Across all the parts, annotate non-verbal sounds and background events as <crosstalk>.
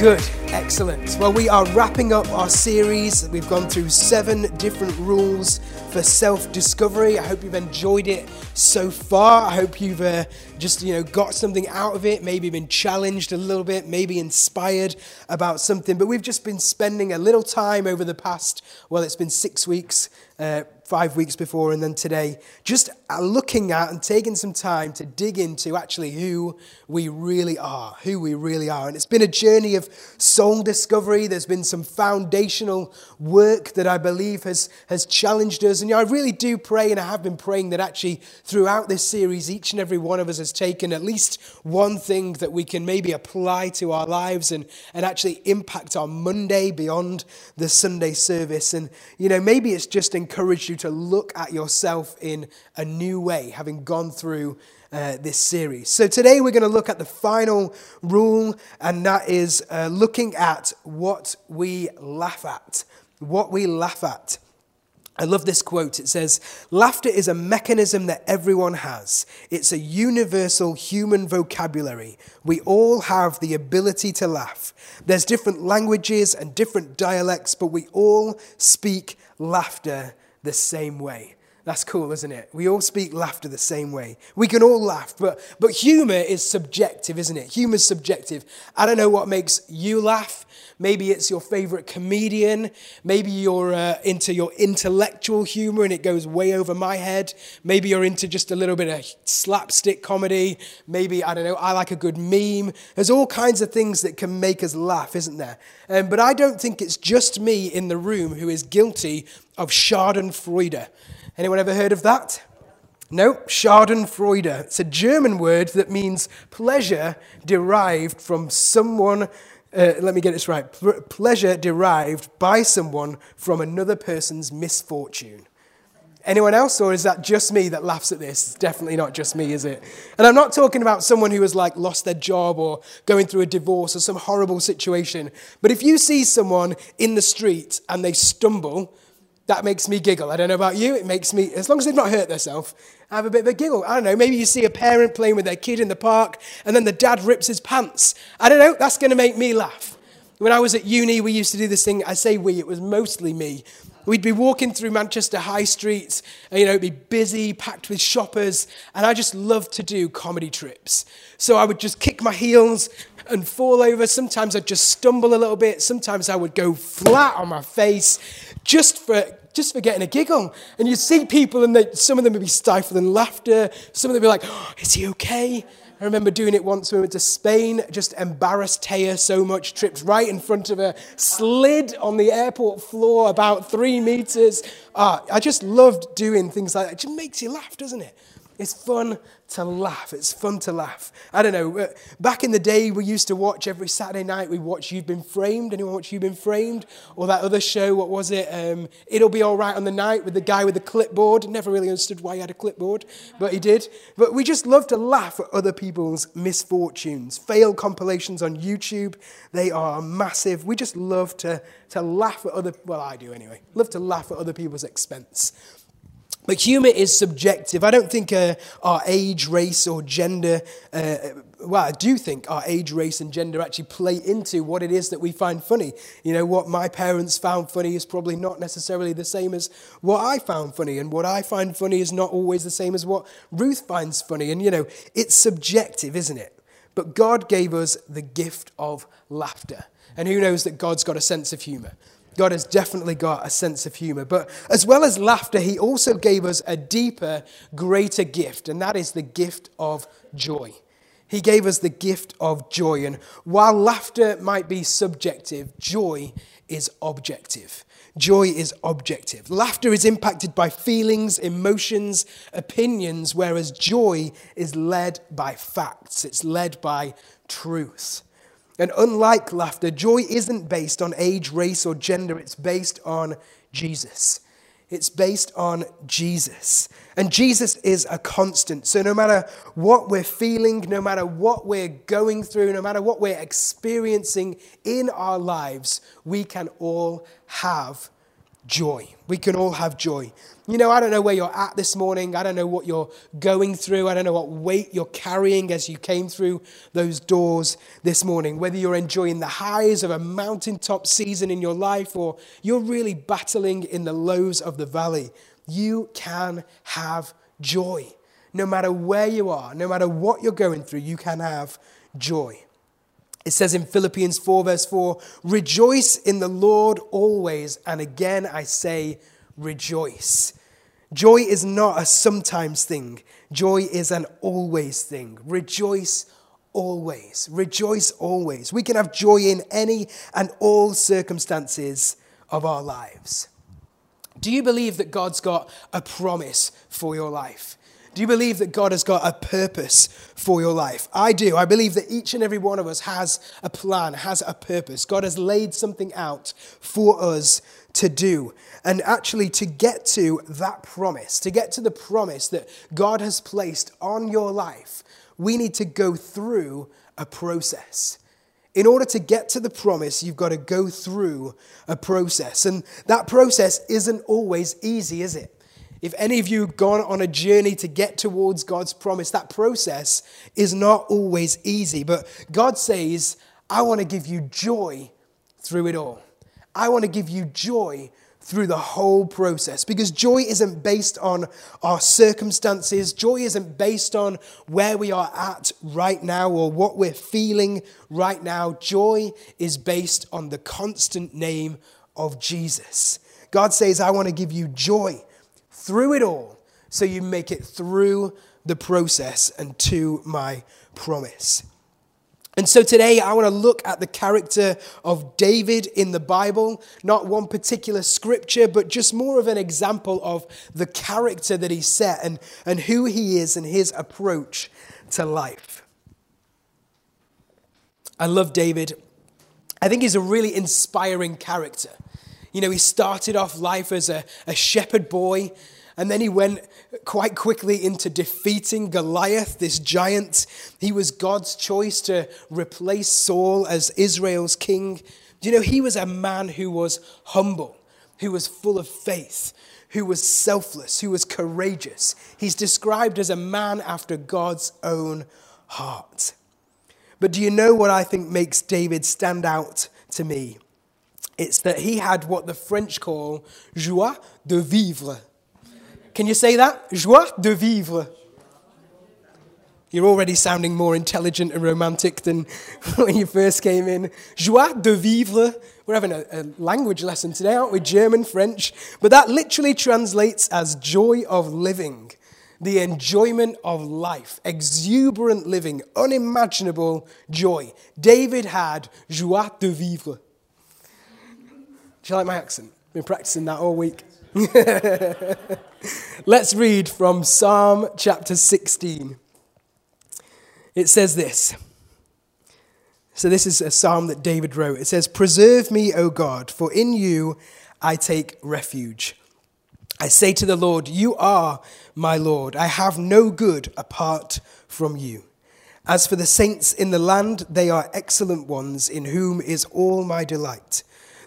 Good, excellent. Well, we are wrapping up our series. We've gone through seven different rules for self discovery. I hope you've enjoyed it so far. I hope you've uh, just, you know, got something out of it, maybe been challenged a little bit, maybe inspired about something. But we've just been spending a little time over the past, well, it's been six weeks. Uh, five weeks before and then today, just uh, looking at and taking some time to dig into actually who we really are, who we really are. And it's been a journey of soul discovery. There's been some foundational work that I believe has, has challenged us. And you know, I really do pray, and I have been praying that actually throughout this series, each and every one of us has taken at least one thing that we can maybe apply to our lives and, and actually impact our Monday beyond the Sunday service. And, you know, maybe it's just encouraged you to look at yourself in a new way, having gone through uh, this series. So today we're going to look at the final rule, and that is uh, looking at what we laugh at. What we laugh at. I love this quote. It says, Laughter is a mechanism that everyone has. It's a universal human vocabulary. We all have the ability to laugh. There's different languages and different dialects, but we all speak laughter the same way. That's cool, isn't it? We all speak laughter the same way. We can all laugh, but, but humor is subjective, isn't it? Humor's subjective. I don't know what makes you laugh. Maybe it's your favorite comedian. Maybe you're uh, into your intellectual humor and it goes way over my head. Maybe you're into just a little bit of slapstick comedy. Maybe, I don't know, I like a good meme. There's all kinds of things that can make us laugh, isn't there? Um, but I don't think it's just me in the room who is guilty of Schadenfreude. Anyone ever heard of that? No, Schadenfreude. It's a German word that means pleasure derived from someone. Uh, let me get this right. Pleasure derived by someone from another person's misfortune. Anyone else, or is that just me that laughs at this? It's definitely not just me, is it? And I'm not talking about someone who has like lost their job or going through a divorce or some horrible situation. But if you see someone in the street and they stumble, that makes me giggle. I don't know about you. It makes me, as long as they've not hurt themselves, I have a bit of a giggle. I don't know. Maybe you see a parent playing with their kid in the park and then the dad rips his pants. I don't know. That's going to make me laugh. When I was at uni, we used to do this thing. I say we, it was mostly me. We'd be walking through Manchester high streets, and, you know, it'd be busy, packed with shoppers, and I just loved to do comedy trips. So I would just kick my heels and fall over. Sometimes I'd just stumble a little bit. Sometimes I would go flat on my face just for just for getting a giggle. And you see people, and they, some of them would be stifling laughter. Some of them would be like, oh, Is he okay? I remember doing it once when we went to Spain, just embarrassed Taya so much, tripped right in front of her, slid on the airport floor about three meters. Ah, I just loved doing things like that. It just makes you laugh, doesn't it? It's fun to laugh. It's fun to laugh. I don't know. Uh, back in the day, we used to watch every Saturday night. We watch You've Been Framed. Anyone watch You've Been Framed? Or that other show, what was it? Um, It'll Be All Right on the Night with the guy with the clipboard. Never really understood why he had a clipboard, but he did. But we just love to laugh at other people's misfortunes. Fail compilations on YouTube, they are massive. We just love to, to laugh at other, well, I do anyway, love to laugh at other people's expense. But humour is subjective. I don't think uh, our age, race, or gender, uh, well, I do think our age, race, and gender actually play into what it is that we find funny. You know, what my parents found funny is probably not necessarily the same as what I found funny, and what I find funny is not always the same as what Ruth finds funny. And, you know, it's subjective, isn't it? But God gave us the gift of laughter. And who knows that God's got a sense of humour? God has definitely got a sense of humor. But as well as laughter, He also gave us a deeper, greater gift, and that is the gift of joy. He gave us the gift of joy. And while laughter might be subjective, joy is objective. Joy is objective. Laughter is impacted by feelings, emotions, opinions, whereas joy is led by facts, it's led by truth. And unlike laughter, joy isn't based on age, race, or gender, it's based on Jesus. It's based on Jesus. And Jesus is a constant. So no matter what we're feeling, no matter what we're going through, no matter what we're experiencing in our lives, we can all have joy. We can all have joy. You know, I don't know where you're at this morning. I don't know what you're going through. I don't know what weight you're carrying as you came through those doors this morning. Whether you're enjoying the highs of a mountaintop season in your life or you're really battling in the lows of the valley, you can have joy. No matter where you are, no matter what you're going through, you can have joy. It says in Philippians 4, verse 4, rejoice in the Lord always. And again, I say, rejoice. Joy is not a sometimes thing, joy is an always thing. Rejoice always. Rejoice always. We can have joy in any and all circumstances of our lives. Do you believe that God's got a promise for your life? Do you believe that God has got a purpose for your life? I do. I believe that each and every one of us has a plan, has a purpose. God has laid something out for us to do. And actually, to get to that promise, to get to the promise that God has placed on your life, we need to go through a process. In order to get to the promise, you've got to go through a process. And that process isn't always easy, is it? If any of you have gone on a journey to get towards God's promise, that process is not always easy. But God says, I want to give you joy through it all. I want to give you joy through the whole process because joy isn't based on our circumstances. Joy isn't based on where we are at right now or what we're feeling right now. Joy is based on the constant name of Jesus. God says, I want to give you joy through it all so you make it through the process and to my promise. And so today I want to look at the character of David in the Bible, not one particular scripture, but just more of an example of the character that he set and, and who he is and his approach to life. I love David. I think he's a really inspiring character. You know, he started off life as a, a shepherd boy, and then he went quite quickly into defeating Goliath, this giant. He was God's choice to replace Saul as Israel's king. You know, he was a man who was humble, who was full of faith, who was selfless, who was courageous. He's described as a man after God's own heart. But do you know what I think makes David stand out to me? It's that he had what the French call joie de vivre. Can you say that? Joie de vivre. You're already sounding more intelligent and romantic than <laughs> when you first came in. Joie de vivre. We're having a, a, language lesson today, aren't we? German, French. But that literally translates as joy of living, the enjoyment of life, exuberant living, unimaginable joy. David had joie de vivre. Do you like my accent? Been practicing that all week. <laughs> Let's read from Psalm chapter 16. It says this. So, this is a psalm that David wrote. It says, Preserve me, O God, for in you I take refuge. I say to the Lord, You are my Lord. I have no good apart from you. As for the saints in the land, they are excellent ones, in whom is all my delight.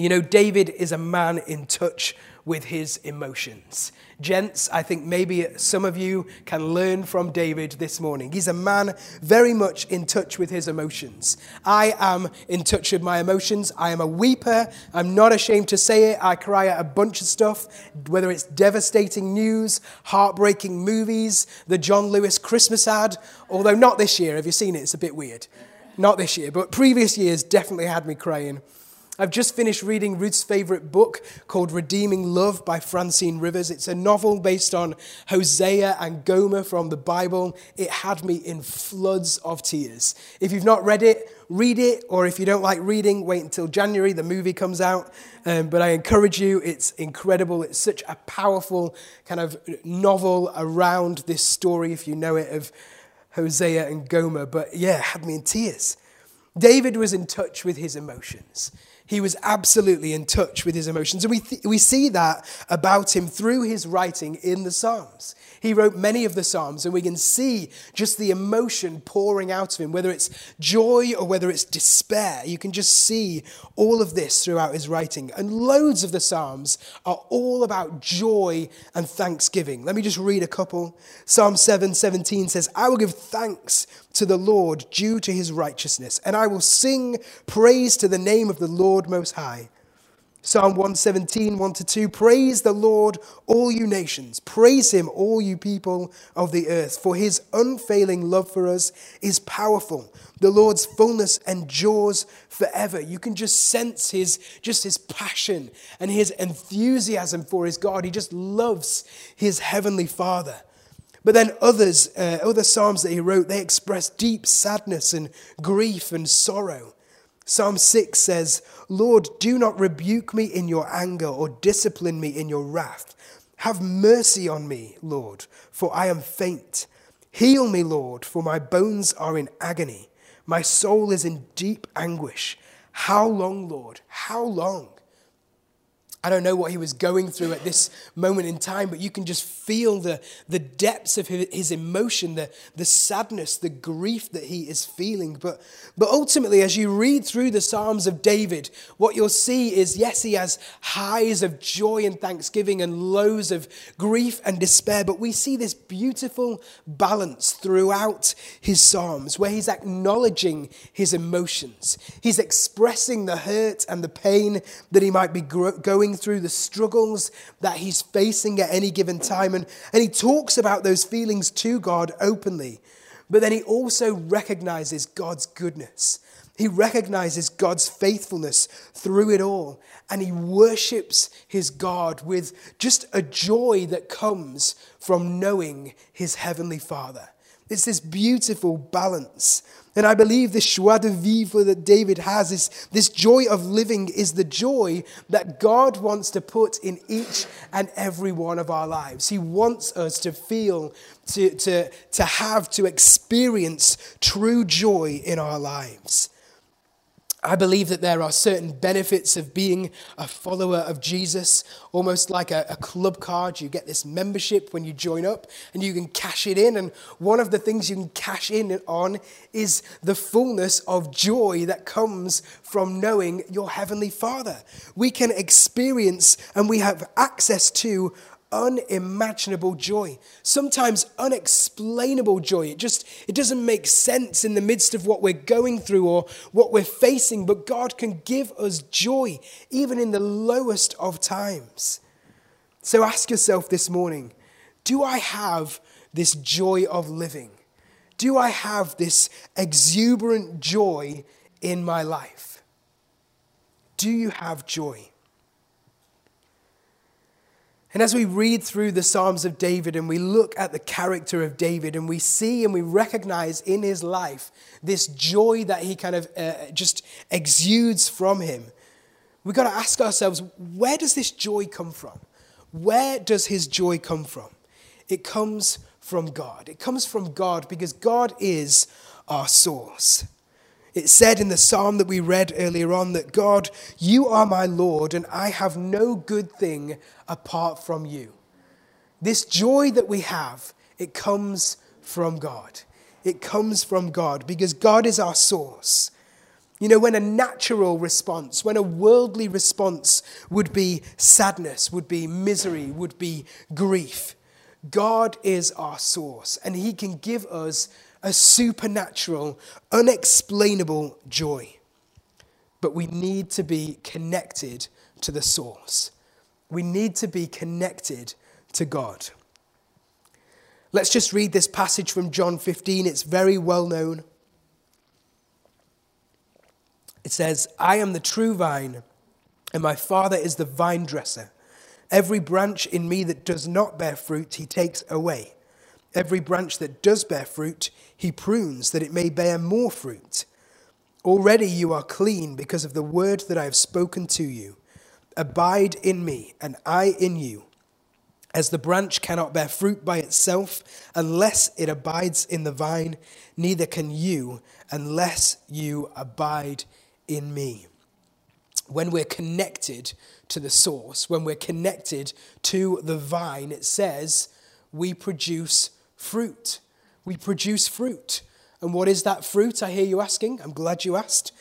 You know, David is a man in touch with his emotions. Gents, I think maybe some of you can learn from David this morning. He's a man very much in touch with his emotions. I am in touch with my emotions. I am a weeper. I'm not ashamed to say it. I cry at a bunch of stuff, whether it's devastating news, heartbreaking movies, the John Lewis Christmas ad, although not this year. Have you seen it? It's a bit weird. Not this year, but previous years definitely had me crying. I've just finished reading Ruth's favorite book called Redeeming Love by Francine Rivers. It's a novel based on Hosea and Gomer from the Bible. It had me in floods of tears. If you've not read it, read it, or if you don't like reading, wait until January, the movie comes out. Um, but I encourage you, it's incredible. It's such a powerful kind of novel around this story, if you know it, of Hosea and Gomer. But yeah, had me in tears. David was in touch with his emotions. He was absolutely in touch with his emotions. And we, th- we see that about him through his writing in the Psalms. He wrote many of the Psalms, and we can see just the emotion pouring out of him, whether it's joy or whether it's despair. You can just see all of this throughout his writing. And loads of the Psalms are all about joy and thanksgiving. Let me just read a couple. Psalm 7 17 says, I will give thanks to the Lord due to his righteousness, and I will sing praise to the name of the Lord Most High. Psalm 117, 1 to 2 Praise the Lord, all you nations. Praise him, all you people of the earth, for his unfailing love for us is powerful. The Lord's fullness endures forever. You can just sense his just his passion and his enthusiasm for his God. He just loves his heavenly Father. But then others, uh, other psalms that he wrote, they express deep sadness and grief and sorrow. Psalm 6 says, Lord, do not rebuke me in your anger or discipline me in your wrath. Have mercy on me, Lord, for I am faint. Heal me, Lord, for my bones are in agony. My soul is in deep anguish. How long, Lord? How long? I don't know what he was going through at this moment in time, but you can just feel the, the depths of his emotion, the, the sadness, the grief that he is feeling. But, but ultimately, as you read through the Psalms of David, what you'll see is yes, he has highs of joy and thanksgiving and lows of grief and despair, but we see this beautiful balance throughout his Psalms where he's acknowledging his emotions, he's expressing the hurt and the pain that he might be going going through the struggles that he's facing at any given time. And, and he talks about those feelings to God openly. But then he also recognizes God's goodness. He recognizes God's faithfulness through it all. And he worships his God with just a joy that comes from knowing his heavenly Father. It's this beautiful balance and I believe this joie de vivre that David has, is this joy of living, is the joy that God wants to put in each and every one of our lives. He wants us to feel, to, to, to have, to experience true joy in our lives. I believe that there are certain benefits of being a follower of Jesus, almost like a, a, club card. You get this membership when you join up and you can cash it in. And one of the things you can cash in on is the fullness of joy that comes from knowing your Heavenly Father. We can experience and we have access to unimaginable joy sometimes unexplainable joy. It just it doesn't make sense in the midst of what we're going through or what we're facing but god can give us joy even in the lowest of times. So ask yourself this morning do i have this joy of living? Do i have this exuberant joy in my life? Do you have joy and as we read through the Psalms of David and we look at the character of David and we see and we recognize in his life this joy that he kind of uh, just exudes from him, we've got to ask ourselves where does this joy come from? Where does his joy come from? It comes from God. It comes from God because God is our source. It said in the psalm that we read earlier on that God, you are my Lord, and I have no good thing apart from you. This joy that we have, it comes from God. It comes from God because God is our source. You know, when a natural response, when a worldly response would be sadness, would be misery, would be grief, God is our source and He can give us a supernatural, unexplainable joy. But we need to be connected to the source. We need to be connected to God. Let's just read this passage from John 15. It's very well known. It says, I am the true vine, and my Father is the vine dresser. Every branch in me that does not bear fruit, he takes away. Every branch that does bear fruit, he prunes, that it may bear more fruit. Already you are clean because of the word that I have spoken to you. Abide in me, and I in you. As the branch cannot bear fruit by itself unless it abides in the vine, neither can you unless you abide in me. When we're connected to the source, when we're connected to the vine, it says we produce fruit. We produce fruit. And what is that fruit? I hear you asking. I'm glad you asked.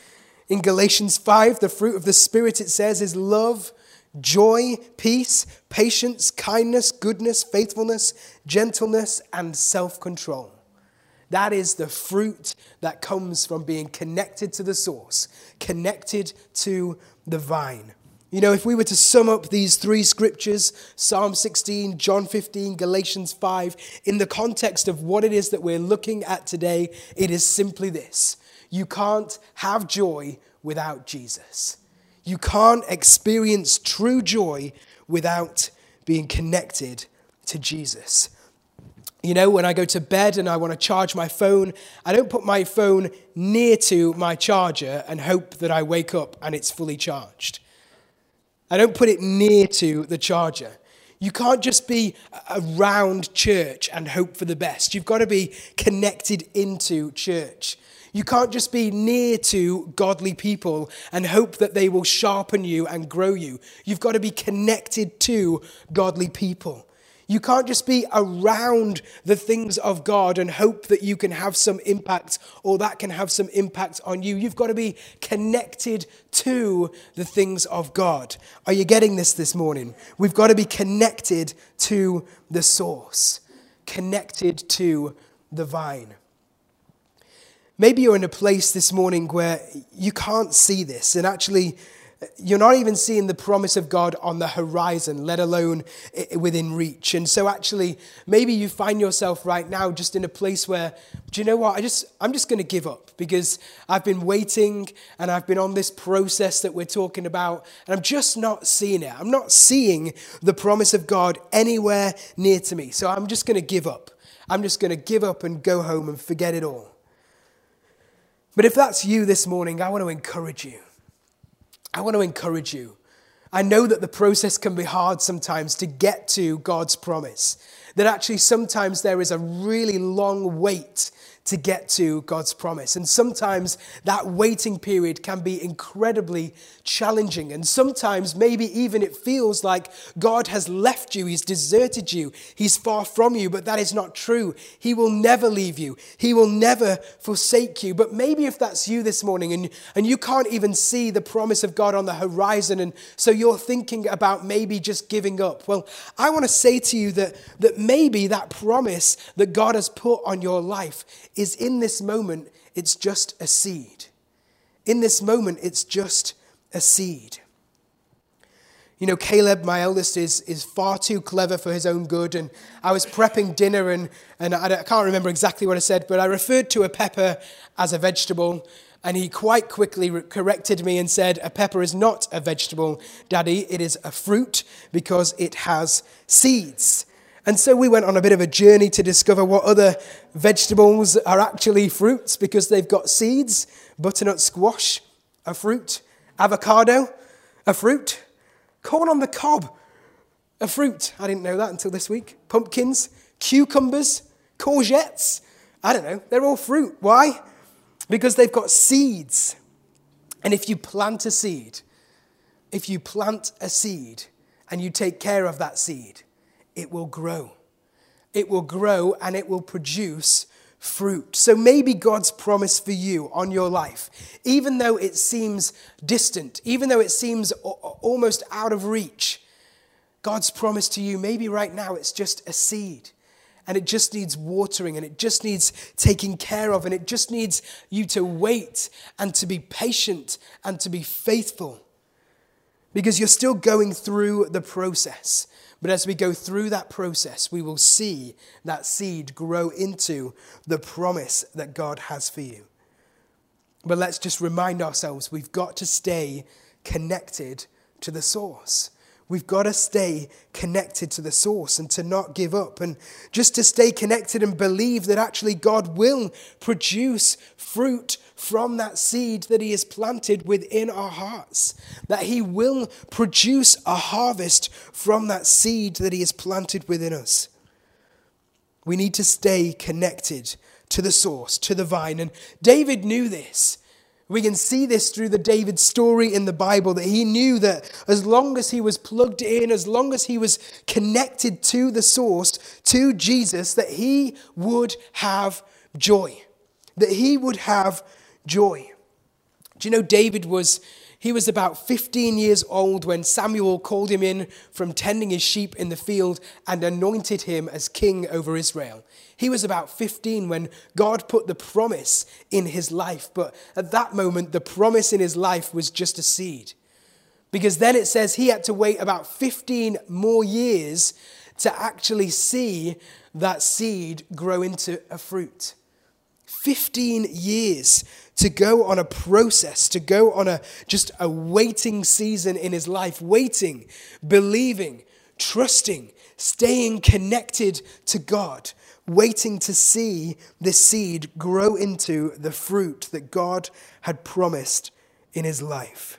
In Galatians 5, the fruit of the Spirit, it says, is love, joy, peace, patience, kindness, goodness, faithfulness, gentleness, and self control. That is the fruit that comes from being connected to the source, connected to the vine. You know, if we were to sum up these three scriptures, Psalm 16, John 15, Galatians 5, in the context of what it is that we're looking at today, it is simply this you can't have joy without Jesus. You can't experience true joy without being connected to Jesus. You know, when I go to bed and I want to charge my phone, I don't put my phone near to my charger and hope that I wake up and it's fully charged. I don't put it near to the charger. You can't just be around church and hope for the best. You've got to be connected into church. You can't just be near to godly people and hope that they will sharpen you and grow you. You've got to be connected to godly people. You can't just be around the things of God and hope that you can have some impact or that can have some impact on you. You've got to be connected to the things of God. Are you getting this this morning? We've got to be connected to the source, connected to the vine. Maybe you're in a place this morning where you can't see this, and actually, you're not even seeing the promise of God on the horizon, let alone within reach. And so actually, maybe you find yourself right now just in a place where, do you know what? I just, I'm just going to give up because I've been waiting and I've been on this process that we're talking about and I'm just not seeing it. I'm not seeing the promise of God anywhere near to me. So I'm just going to give up. I'm just going to give up and go home and forget it all. But if that's you this morning, I want to encourage you I want to encourage you. I know that the process can be hard sometimes to get to God's promise, that actually sometimes there is a really long wait to get to God's promise. And sometimes that waiting period can be incredibly challenging. And sometimes maybe even it feels like God has left you, He's deserted you, He's far from you. But that is not true. He will never leave you, He will never forsake you. But maybe if that's you this morning and, and you can't even see the promise of God on the horizon, and so you're thinking about maybe just giving up, well, I want to say to you that, that maybe that promise that God has put on your life is in this moment, it's just a seed. In this moment, it's just a seed. You know, Caleb, my eldest, is, is far too clever for his own good. And I was prepping dinner, and, and I, I can't remember exactly what I said, but I referred to a pepper as a vegetable. And he quite quickly corrected me and said, A pepper is not a vegetable, Daddy. It is a fruit because it has seeds. And so we went on a bit of a journey to discover what other vegetables are actually fruits because they've got seeds. Butternut squash, a fruit. Avocado, a fruit. Corn on the cob, a fruit. I didn't know that until this week. Pumpkins, cucumbers, courgettes. I don't know. They're all fruit. Why? Because they've got seeds. And if you plant a seed, if you plant a seed and you take care of that seed, it will grow. It will grow and it will produce fruit. So maybe God's promise for you on your life, even though it seems distant, even though it seems almost out of reach, God's promise to you, maybe right now it's just a seed and it just needs watering and it just needs taking care of and it just needs you to wait and to be patient and to be faithful because you're still going through the process. But as we go through that process, we will see that seed grow into the promise that God has for you. But let's just remind ourselves we've got to stay connected to the source. We've got to stay connected to the source and to not give up and just to stay connected and believe that actually God will produce fruit from that seed that He has planted within our hearts. That He will produce a harvest from that seed that He has planted within us. We need to stay connected to the source, to the vine. And David knew this. We can see this through the David story in the Bible that he knew that as long as he was plugged in, as long as he was connected to the source, to Jesus, that he would have joy. That he would have joy. Do you know David was he was about 15 years old when Samuel called him in from tending his sheep in the field and anointed him as king over Israel. He was about 15 when God put the promise in his life, but at that moment, the promise in his life was just a seed. Because then it says he had to wait about 15 more years to actually see that seed grow into a fruit. 15 years to go on a process, to go on a just a waiting season in his life, waiting, believing, trusting, staying connected to God, waiting to see this seed grow into the fruit that God had promised in his life.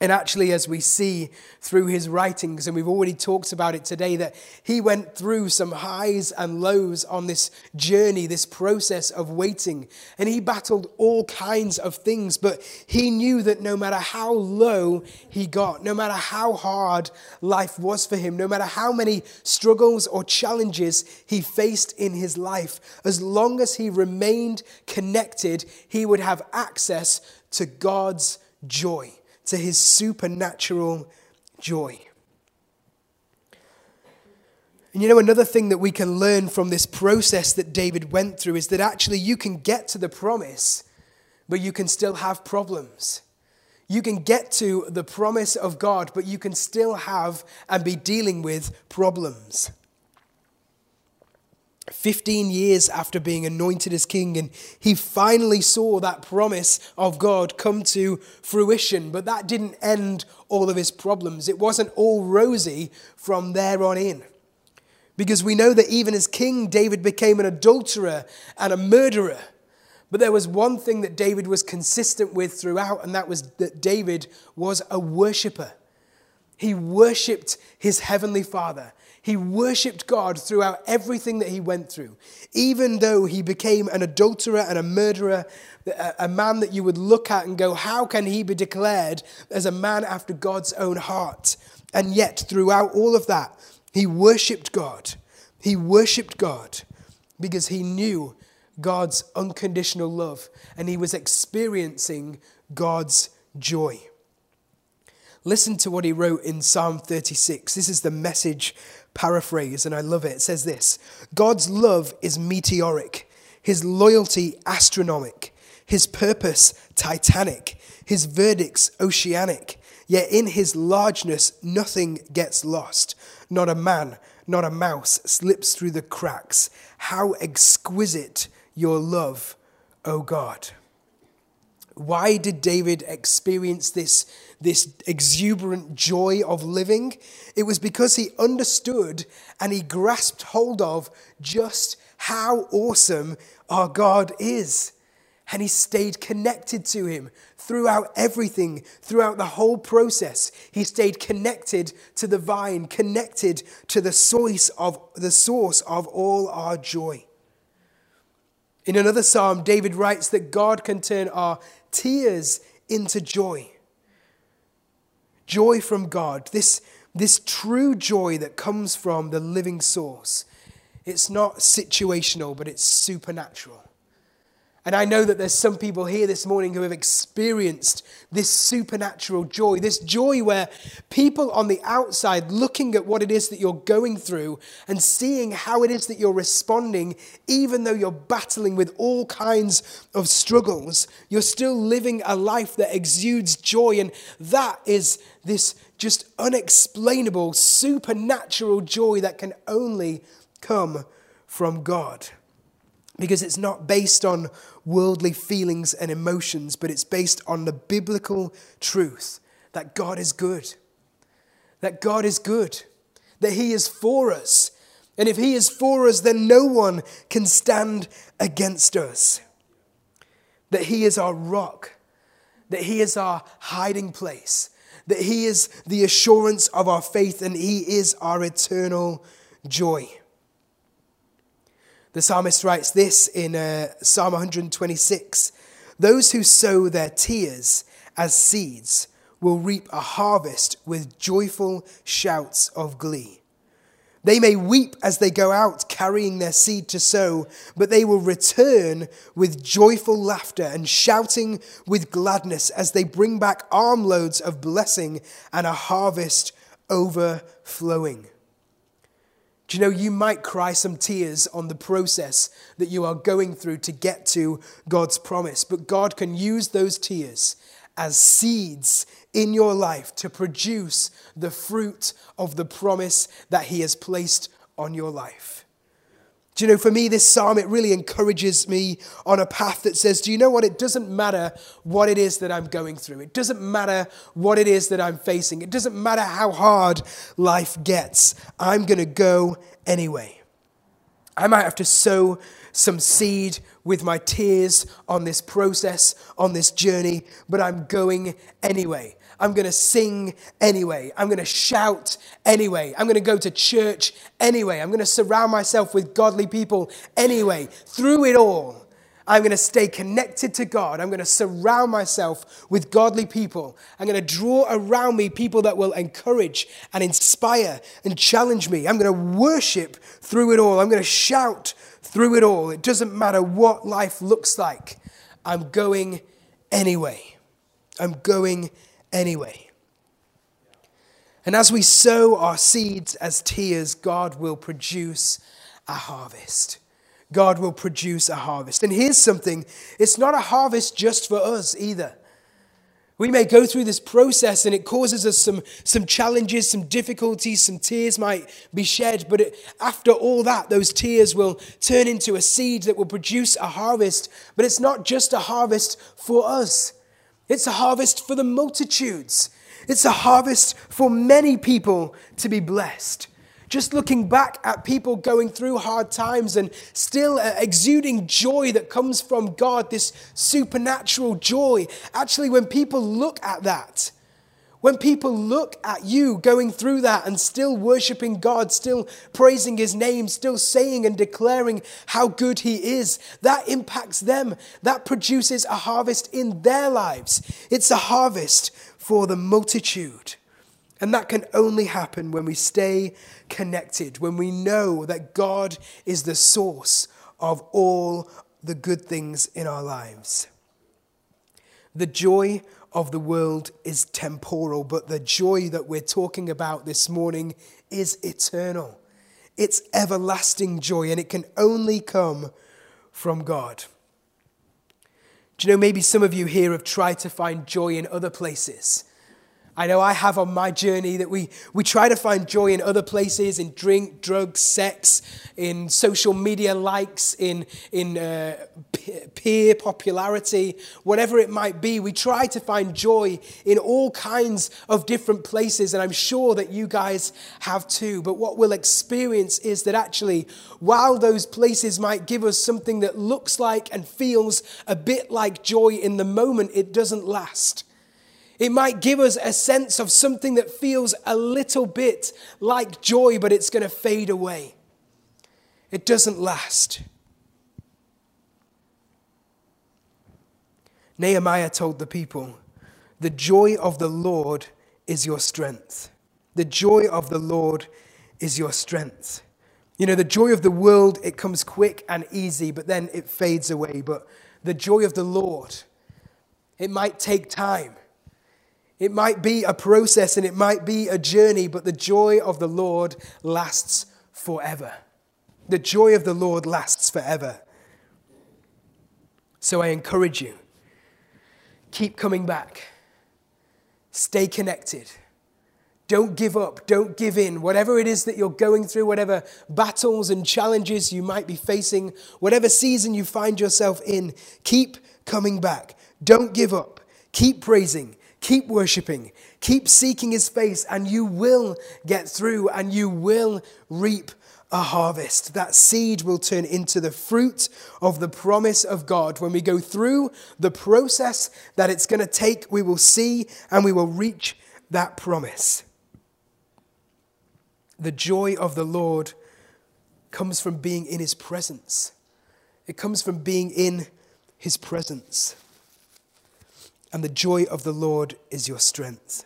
And actually, as we see through his writings, and we've already talked about it today, that he went through some highs and lows on this journey, this process of waiting. And he battled all kinds of things, but he knew that no matter how low he got, no matter how hard life was for him, no matter how many struggles or challenges he faced in his life, as long as he remained connected, he would have access to God's joy to his supernatural joy. And you know, another thing that we can learn from this process that David went through is that actually you can get to the promise, but you can still have problems. You can get to the promise of God, but you can still have and be dealing with problems. 15 years after being anointed as king, and he finally saw that promise of God come to fruition. But that didn't end all of his problems. It wasn't all rosy from there on in. Because we know that even as king, David became an adulterer and a murderer. But there was one thing that David was consistent with throughout, and that was that David was a worshiper. He worshiped his heavenly father. He worshiped God throughout everything that he went through. Even though he became an adulterer and a murderer, a man that you would look at and go, How can he be declared as a man after God's own heart? And yet, throughout all of that, he worshiped God. He worshiped God because he knew God's unconditional love and he was experiencing God's joy. Listen to what he wrote in Psalm 36. This is the message paraphrase, and I love it. It says this God's love is meteoric, his loyalty astronomic, his purpose titanic, his verdicts oceanic. Yet in his largeness, nothing gets lost. Not a man, not a mouse slips through the cracks. How exquisite your love, O God. Why did David experience this, this exuberant joy of living? It was because he understood and he grasped hold of just how awesome our God is. And he stayed connected to him throughout everything, throughout the whole process. He stayed connected to the vine, connected to the source of the source of all our joy. In another psalm, David writes that God can turn our tears into joy. Joy from God, this, this true joy that comes from the living source. It's not situational, but it's supernatural. And I know that there's some people here this morning who have experienced this supernatural joy, this joy where people on the outside looking at what it is that you're going through and seeing how it is that you're responding, even though you're battling with all kinds of struggles, you're still living a life that exudes joy. And that is this just unexplainable, supernatural joy that can only come from God because it's not based on worldly feelings and emotions, but it's based on the biblical truth that God is good. That God is good. That He is for us. And if He is for us, then no one can stand against us. That He is our rock. That He is our hiding place. That He is the assurance of our faith and He is our eternal joy. The psalmist writes this in uh, Psalm 126 Those who sow their tears as seeds will reap a harvest with joyful shouts of glee. They may weep as they go out carrying their seed to sow, but they will return with joyful laughter and shouting with gladness as they bring back armloads of blessing and a harvest overflowing. Do you know you might cry some tears on the process that you are going through to get to God's promise, but God can use those tears as seeds in your life to produce the fruit of the promise that He has placed on your life. Do you know, for me, this psalm, it really encourages me on a path that says, Do you know what? It doesn't matter what it is that I'm going through. It doesn't matter what it is that I'm facing. It doesn't matter how hard life gets. I'm going to go anyway. I might have to sow some seed with my tears on this process, on this journey, but I'm going anyway. I'm going to sing anyway. I'm going to shout anyway. I'm going to go to church anyway. I'm going to surround myself with godly people anyway. Through it all, I'm going to stay connected to God. I'm going to surround myself with godly people. I'm going to draw around me people that will encourage and inspire and challenge me. I'm going to worship through it all. I'm going to shout through it all. It doesn't matter what life looks like. I'm going anyway. I'm going anyway. And as we sow our seeds as tears, God will produce a harvest. God will produce a harvest. And here's something it's not a harvest just for us either. We may go through this process and it causes us some, some challenges, some difficulties, some tears might be shed, but it, after all that, those tears will turn into a seed that will produce a harvest. But it's not just a harvest for us, it's a harvest for the multitudes. It's a harvest for many people to be blessed. Just looking back at people going through hard times and still uh, exuding joy that comes from God, this supernatural joy. Actually, when people look at that, when people look at you going through that and still worshiping God, still praising His name, still saying and declaring how good He is, that impacts them. That produces a harvest in their lives. It's a harvest for the multitude. And that can only happen when we stay connected, when we know that God is the source of all the good things in our lives. The joy of the world is temporal, but the joy that we're talking about this morning is eternal. It's everlasting joy, and it can only come from God. Do you know, maybe some of you here have tried to find joy in other places. I know I have on my journey that we, we try to find joy in other places, in drink, drugs, sex, in social media likes, in, in uh, peer popularity, whatever it might be. We try to find joy in all kinds of different places, and I'm sure that you guys have too. But what we'll experience is that actually, while those places might give us something that looks like and feels a bit like joy in the moment, it doesn't last. It might give us a sense of something that feels a little bit like joy, but it's going to fade away. It doesn't last. Nehemiah told the people, The joy of the Lord is your strength. The joy of the Lord is your strength. You know, the joy of the world, it comes quick and easy, but then it fades away. But the joy of the Lord, it might take time. It might be a process and it might be a journey, but the joy of the Lord lasts forever. The joy of the Lord lasts forever. So I encourage you keep coming back, stay connected. Don't give up. Don't give in. Whatever it is that you're going through, whatever battles and challenges you might be facing, whatever season you find yourself in, keep coming back. Don't give up. Keep praising. Keep worshiping. Keep seeking his face, and you will get through and you will reap a harvest. That seed will turn into the fruit of the promise of God. When we go through the process that it's going to take, we will see and we will reach that promise. The joy of the Lord comes from being in his presence. It comes from being in his presence. And the joy of the Lord is your strength.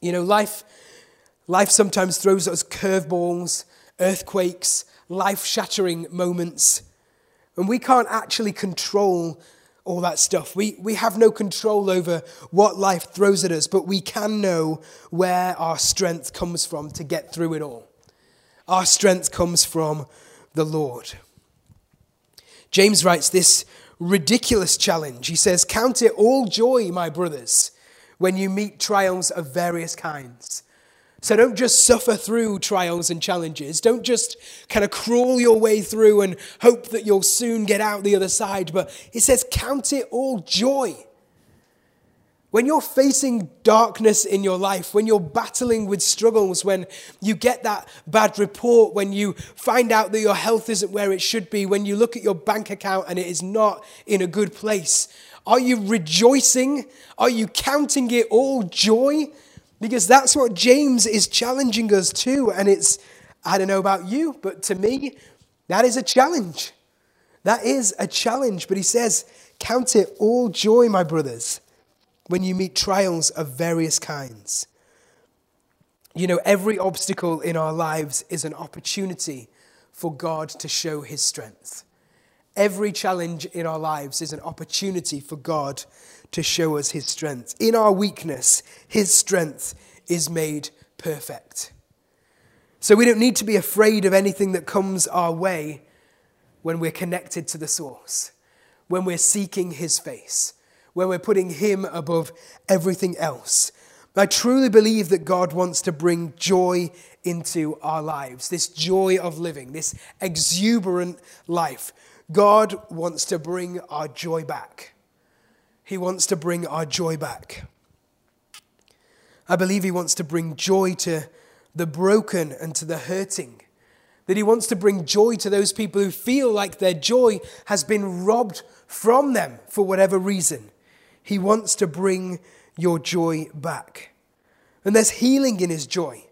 You know, life, life sometimes throws us curveballs, earthquakes, life shattering moments. And we can't actually control all that stuff. We, we have no control over what life throws at us, but we can know where our strength comes from to get through it all. Our strength comes from the Lord. James writes this ridiculous challenge. He says, Count it all joy, my brothers, when you meet trials of various kinds so don't just suffer through trials and challenges. Don't just kind of crawl your way through and hope that you'll soon get out the other side. But it says, count it all joy. When you're facing darkness in your life, when you're battling with struggles, when you get that bad report, when you find out that your health isn't where it should be, when you look at your bank account and it is not in a good place, are you rejoicing? Are you counting it all joy? Because that's what James is challenging us to. And it's, I don't know about you, but to me, that is a challenge. That is a challenge. But he says, Count it all joy, my brothers, when you meet trials of various kinds. You know, every obstacle in our lives is an opportunity for God to show his strength. Every challenge in our lives is an opportunity for God to show us his strength. In our weakness, his strength is made perfect. So we don't need to be afraid of anything that comes our way when we're connected to the source, when we're seeking his face, when we're putting him above everything else. I truly believe that God wants to bring joy into our lives, this joy of living, this exuberant life. God wants to bring our joy back. He wants to bring our joy back. I believe He wants to bring joy to the broken and to the hurting. That He wants to bring joy to those people who feel like their joy has been robbed from them for whatever reason. He wants to bring your joy back. And there's healing in His joy.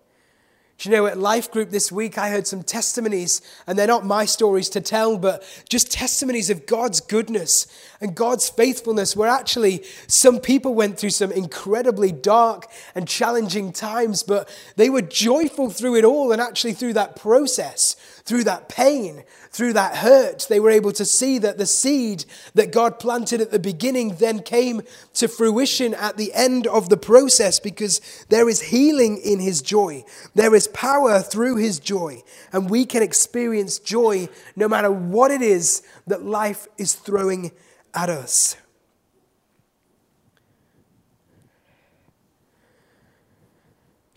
Do you know, at Life Group this week, I heard some testimonies, and they're not my stories to tell, but just testimonies of God's goodness and God's faithfulness, where actually some people went through some incredibly dark and challenging times, but they were joyful through it all, and actually through that process, through that pain, through that hurt, they were able to see that the seed that God planted at the beginning then came to fruition at the end of the process because there is healing in His joy. There is power through His joy. And we can experience joy no matter what it is that life is throwing at us.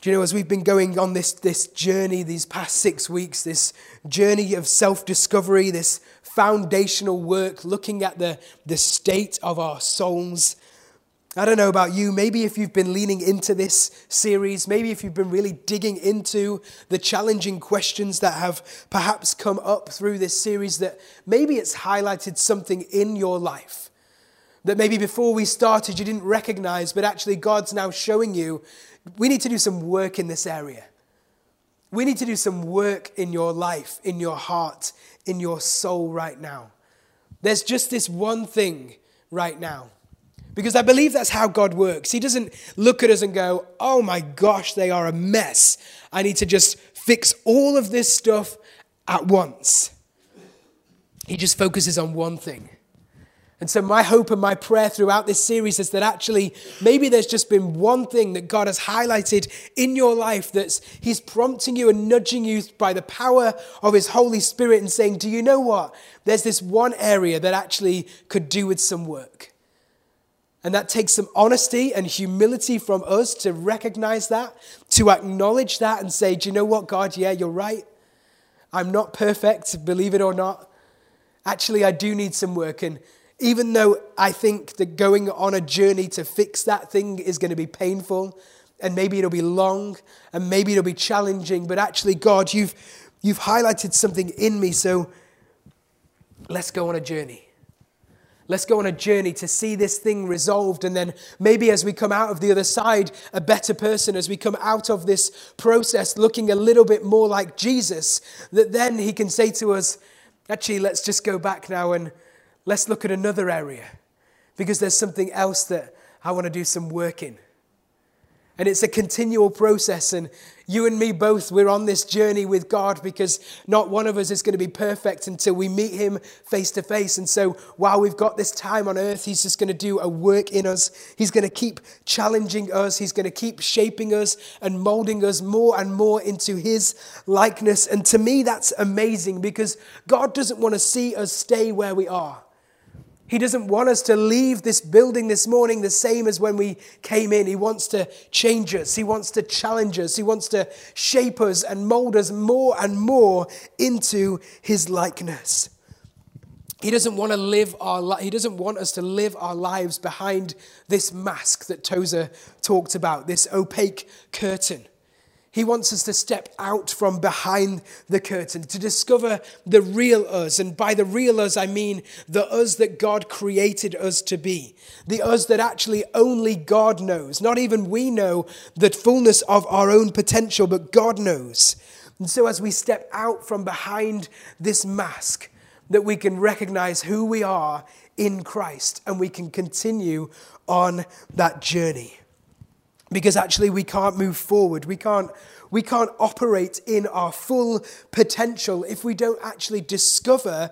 You know, as we've been going on this, this journey these past six weeks, this journey of self discovery, this foundational work, looking at the, the state of our souls, I don't know about you, maybe if you've been leaning into this series, maybe if you've been really digging into the challenging questions that have perhaps come up through this series, that maybe it's highlighted something in your life that maybe before we started you didn't recognize, but actually God's now showing you we need to do some work in this area. We need to do some work in your life, in your heart, in your soul right now. There's just this one thing right now. Because I believe that's how God works. He doesn't look at us and go, oh my gosh, they are a mess. I need to just fix all of this stuff at once. He just focuses on one thing. And so, my hope and my prayer throughout this series is that actually, maybe there's just been one thing that God has highlighted in your life that's He's prompting you and nudging you by the power of His Holy Spirit and saying, Do you know what? There's this one area that actually could do with some work. And that takes some honesty and humility from us to recognize that, to acknowledge that and say, Do you know what, God? Yeah, you're right. I'm not perfect, believe it or not. Actually, I do need some work. And even though I think that going on a journey to fix that thing is going to be painful, and maybe it'll be long, and maybe it'll be challenging, but actually, God, you've, you've highlighted something in me, so let's go on a journey. Let's go on a journey to see this thing resolved. And then maybe as we come out of the other side, a better person, as we come out of this process looking a little bit more like Jesus, that then he can say to us, actually, let's just go back now and let's look at another area because there's something else that I want to do some work in. And it's a continual process. And you and me both, we're on this journey with God because not one of us is going to be perfect until we meet Him face to face. And so while we've got this time on earth, He's just going to do a work in us. He's going to keep challenging us. He's going to keep shaping us and molding us more and more into His likeness. And to me, that's amazing because God doesn't want to see us stay where we are. He doesn't want us to leave this building this morning the same as when we came in. He wants to change us. He wants to challenge us. He wants to shape us and mold us more and more into his likeness. He doesn't want to live our li- he doesn't want us to live our lives behind this mask that Tozer talked about, this opaque curtain. He wants us to step out from behind the curtain to discover the real us. And by the real us, I mean the us that God created us to be. The us that actually only God knows. Not even we know the fullness of our own potential, but God knows. And so as we step out from behind this mask, that we can recognize who we are in Christ and we can continue on that journey because actually we can't move forward. We can't, we can't operate in our full potential if we don't actually discover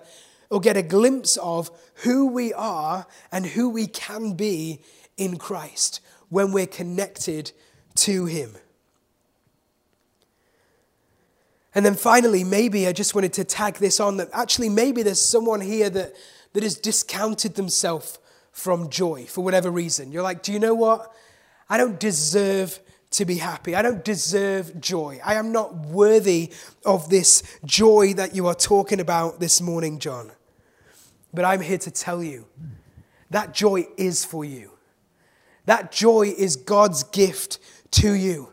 or get a glimpse of who we are and who we can be in Christ when we're connected to Him. And then finally, maybe I just wanted to tag this on that actually, maybe there's someone here that, that has discounted themselves from joy for whatever reason. You're like, do you know what? I don't deserve to be happy. I don't deserve joy. I am not worthy of this joy that you are talking about this morning, John. But I'm here to tell you that joy is for you. That joy is God's gift to you.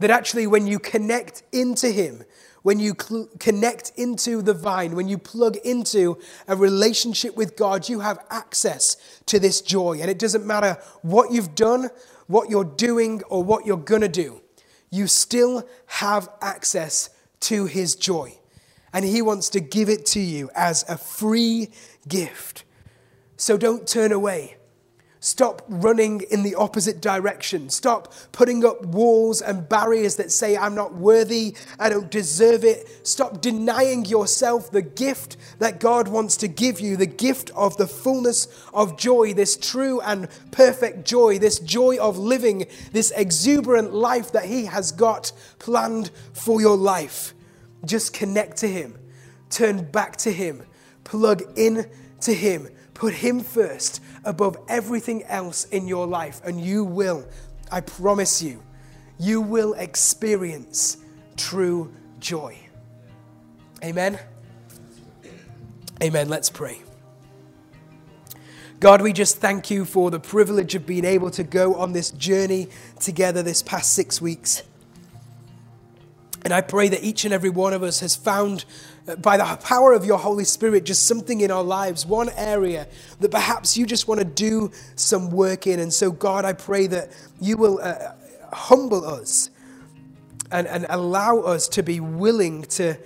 That actually, when you connect into Him, when you cl- connect into the vine, when you plug into a relationship with God, you have access to this joy. And it doesn't matter what you've done, what you're doing or what you're going to do, you still have access to His joy. And He wants to give it to you as a free gift. So don't turn away. Stop running in the opposite direction. Stop putting up walls and barriers that say, I'm not worthy, I don't deserve it. Stop denying yourself the gift that God wants to give you the gift of the fullness of joy, this true and perfect joy, this joy of living, this exuberant life that He has got planned for your life. Just connect to Him, turn back to Him, plug in to Him Put Him first above everything else in your life, and you will, I promise you, you will experience true joy. Amen. Amen. Let's pray. God, we just thank you for the privilege of being able to go on this journey together this past six weeks. And I pray that each and every one of us has found by the power of your Holy Spirit, just something in our lives, one area that perhaps you just want to do some work in. And so, God, I pray that you will uh, humble us and, and allow us to be willing to,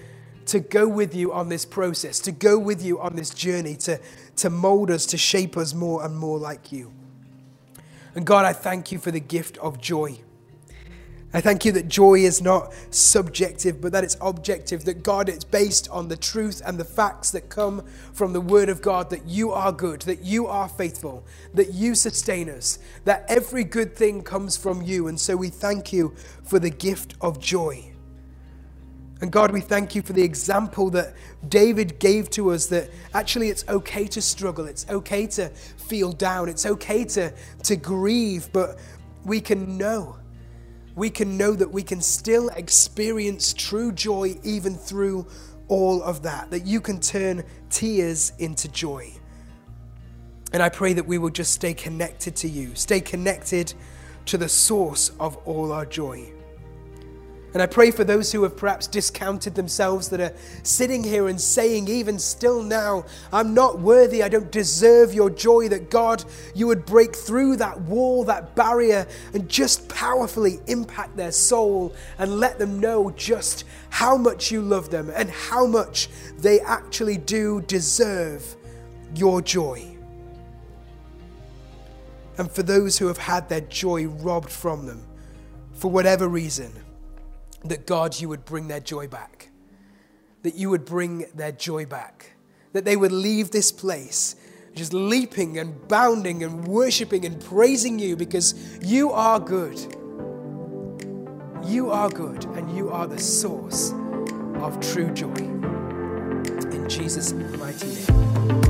to go with you on this process, to go with you on this journey, to, to mold us, to shape us more and more like you. And God, I thank you for the gift of joy. I thank you that joy is not subjective, but that it's objective, that God, it's based on the truth and the facts that come from the Word of God, that you are good, that you are faithful, that you sustain us, that every good thing comes from you. And so we thank you for the gift of joy. And God, we thank you for the example that David gave to us that actually it's okay to struggle, it's okay to feel down, it's okay to, to grieve, but we can know we can know that we can still experience true joy even through all of that, that you can turn tears into joy. And I pray that we will just stay connected to you, stay connected to the source of all our joy. And I pray for those who have perhaps discounted themselves, that are sitting here and saying, even still now, I'm not worthy, I don't deserve your joy, that God, you would break through that wall, that barrier, and just powerfully impact their soul and let them know just how much you love them and how much they actually do deserve your joy. And for those who have had their joy robbed from them, for whatever reason, that God, you would bring their joy back. That you would bring their joy back. That they would leave this place just leaping and bounding and worshiping and praising you because you are good. You are good and you are the source of true joy. In Jesus' mighty name.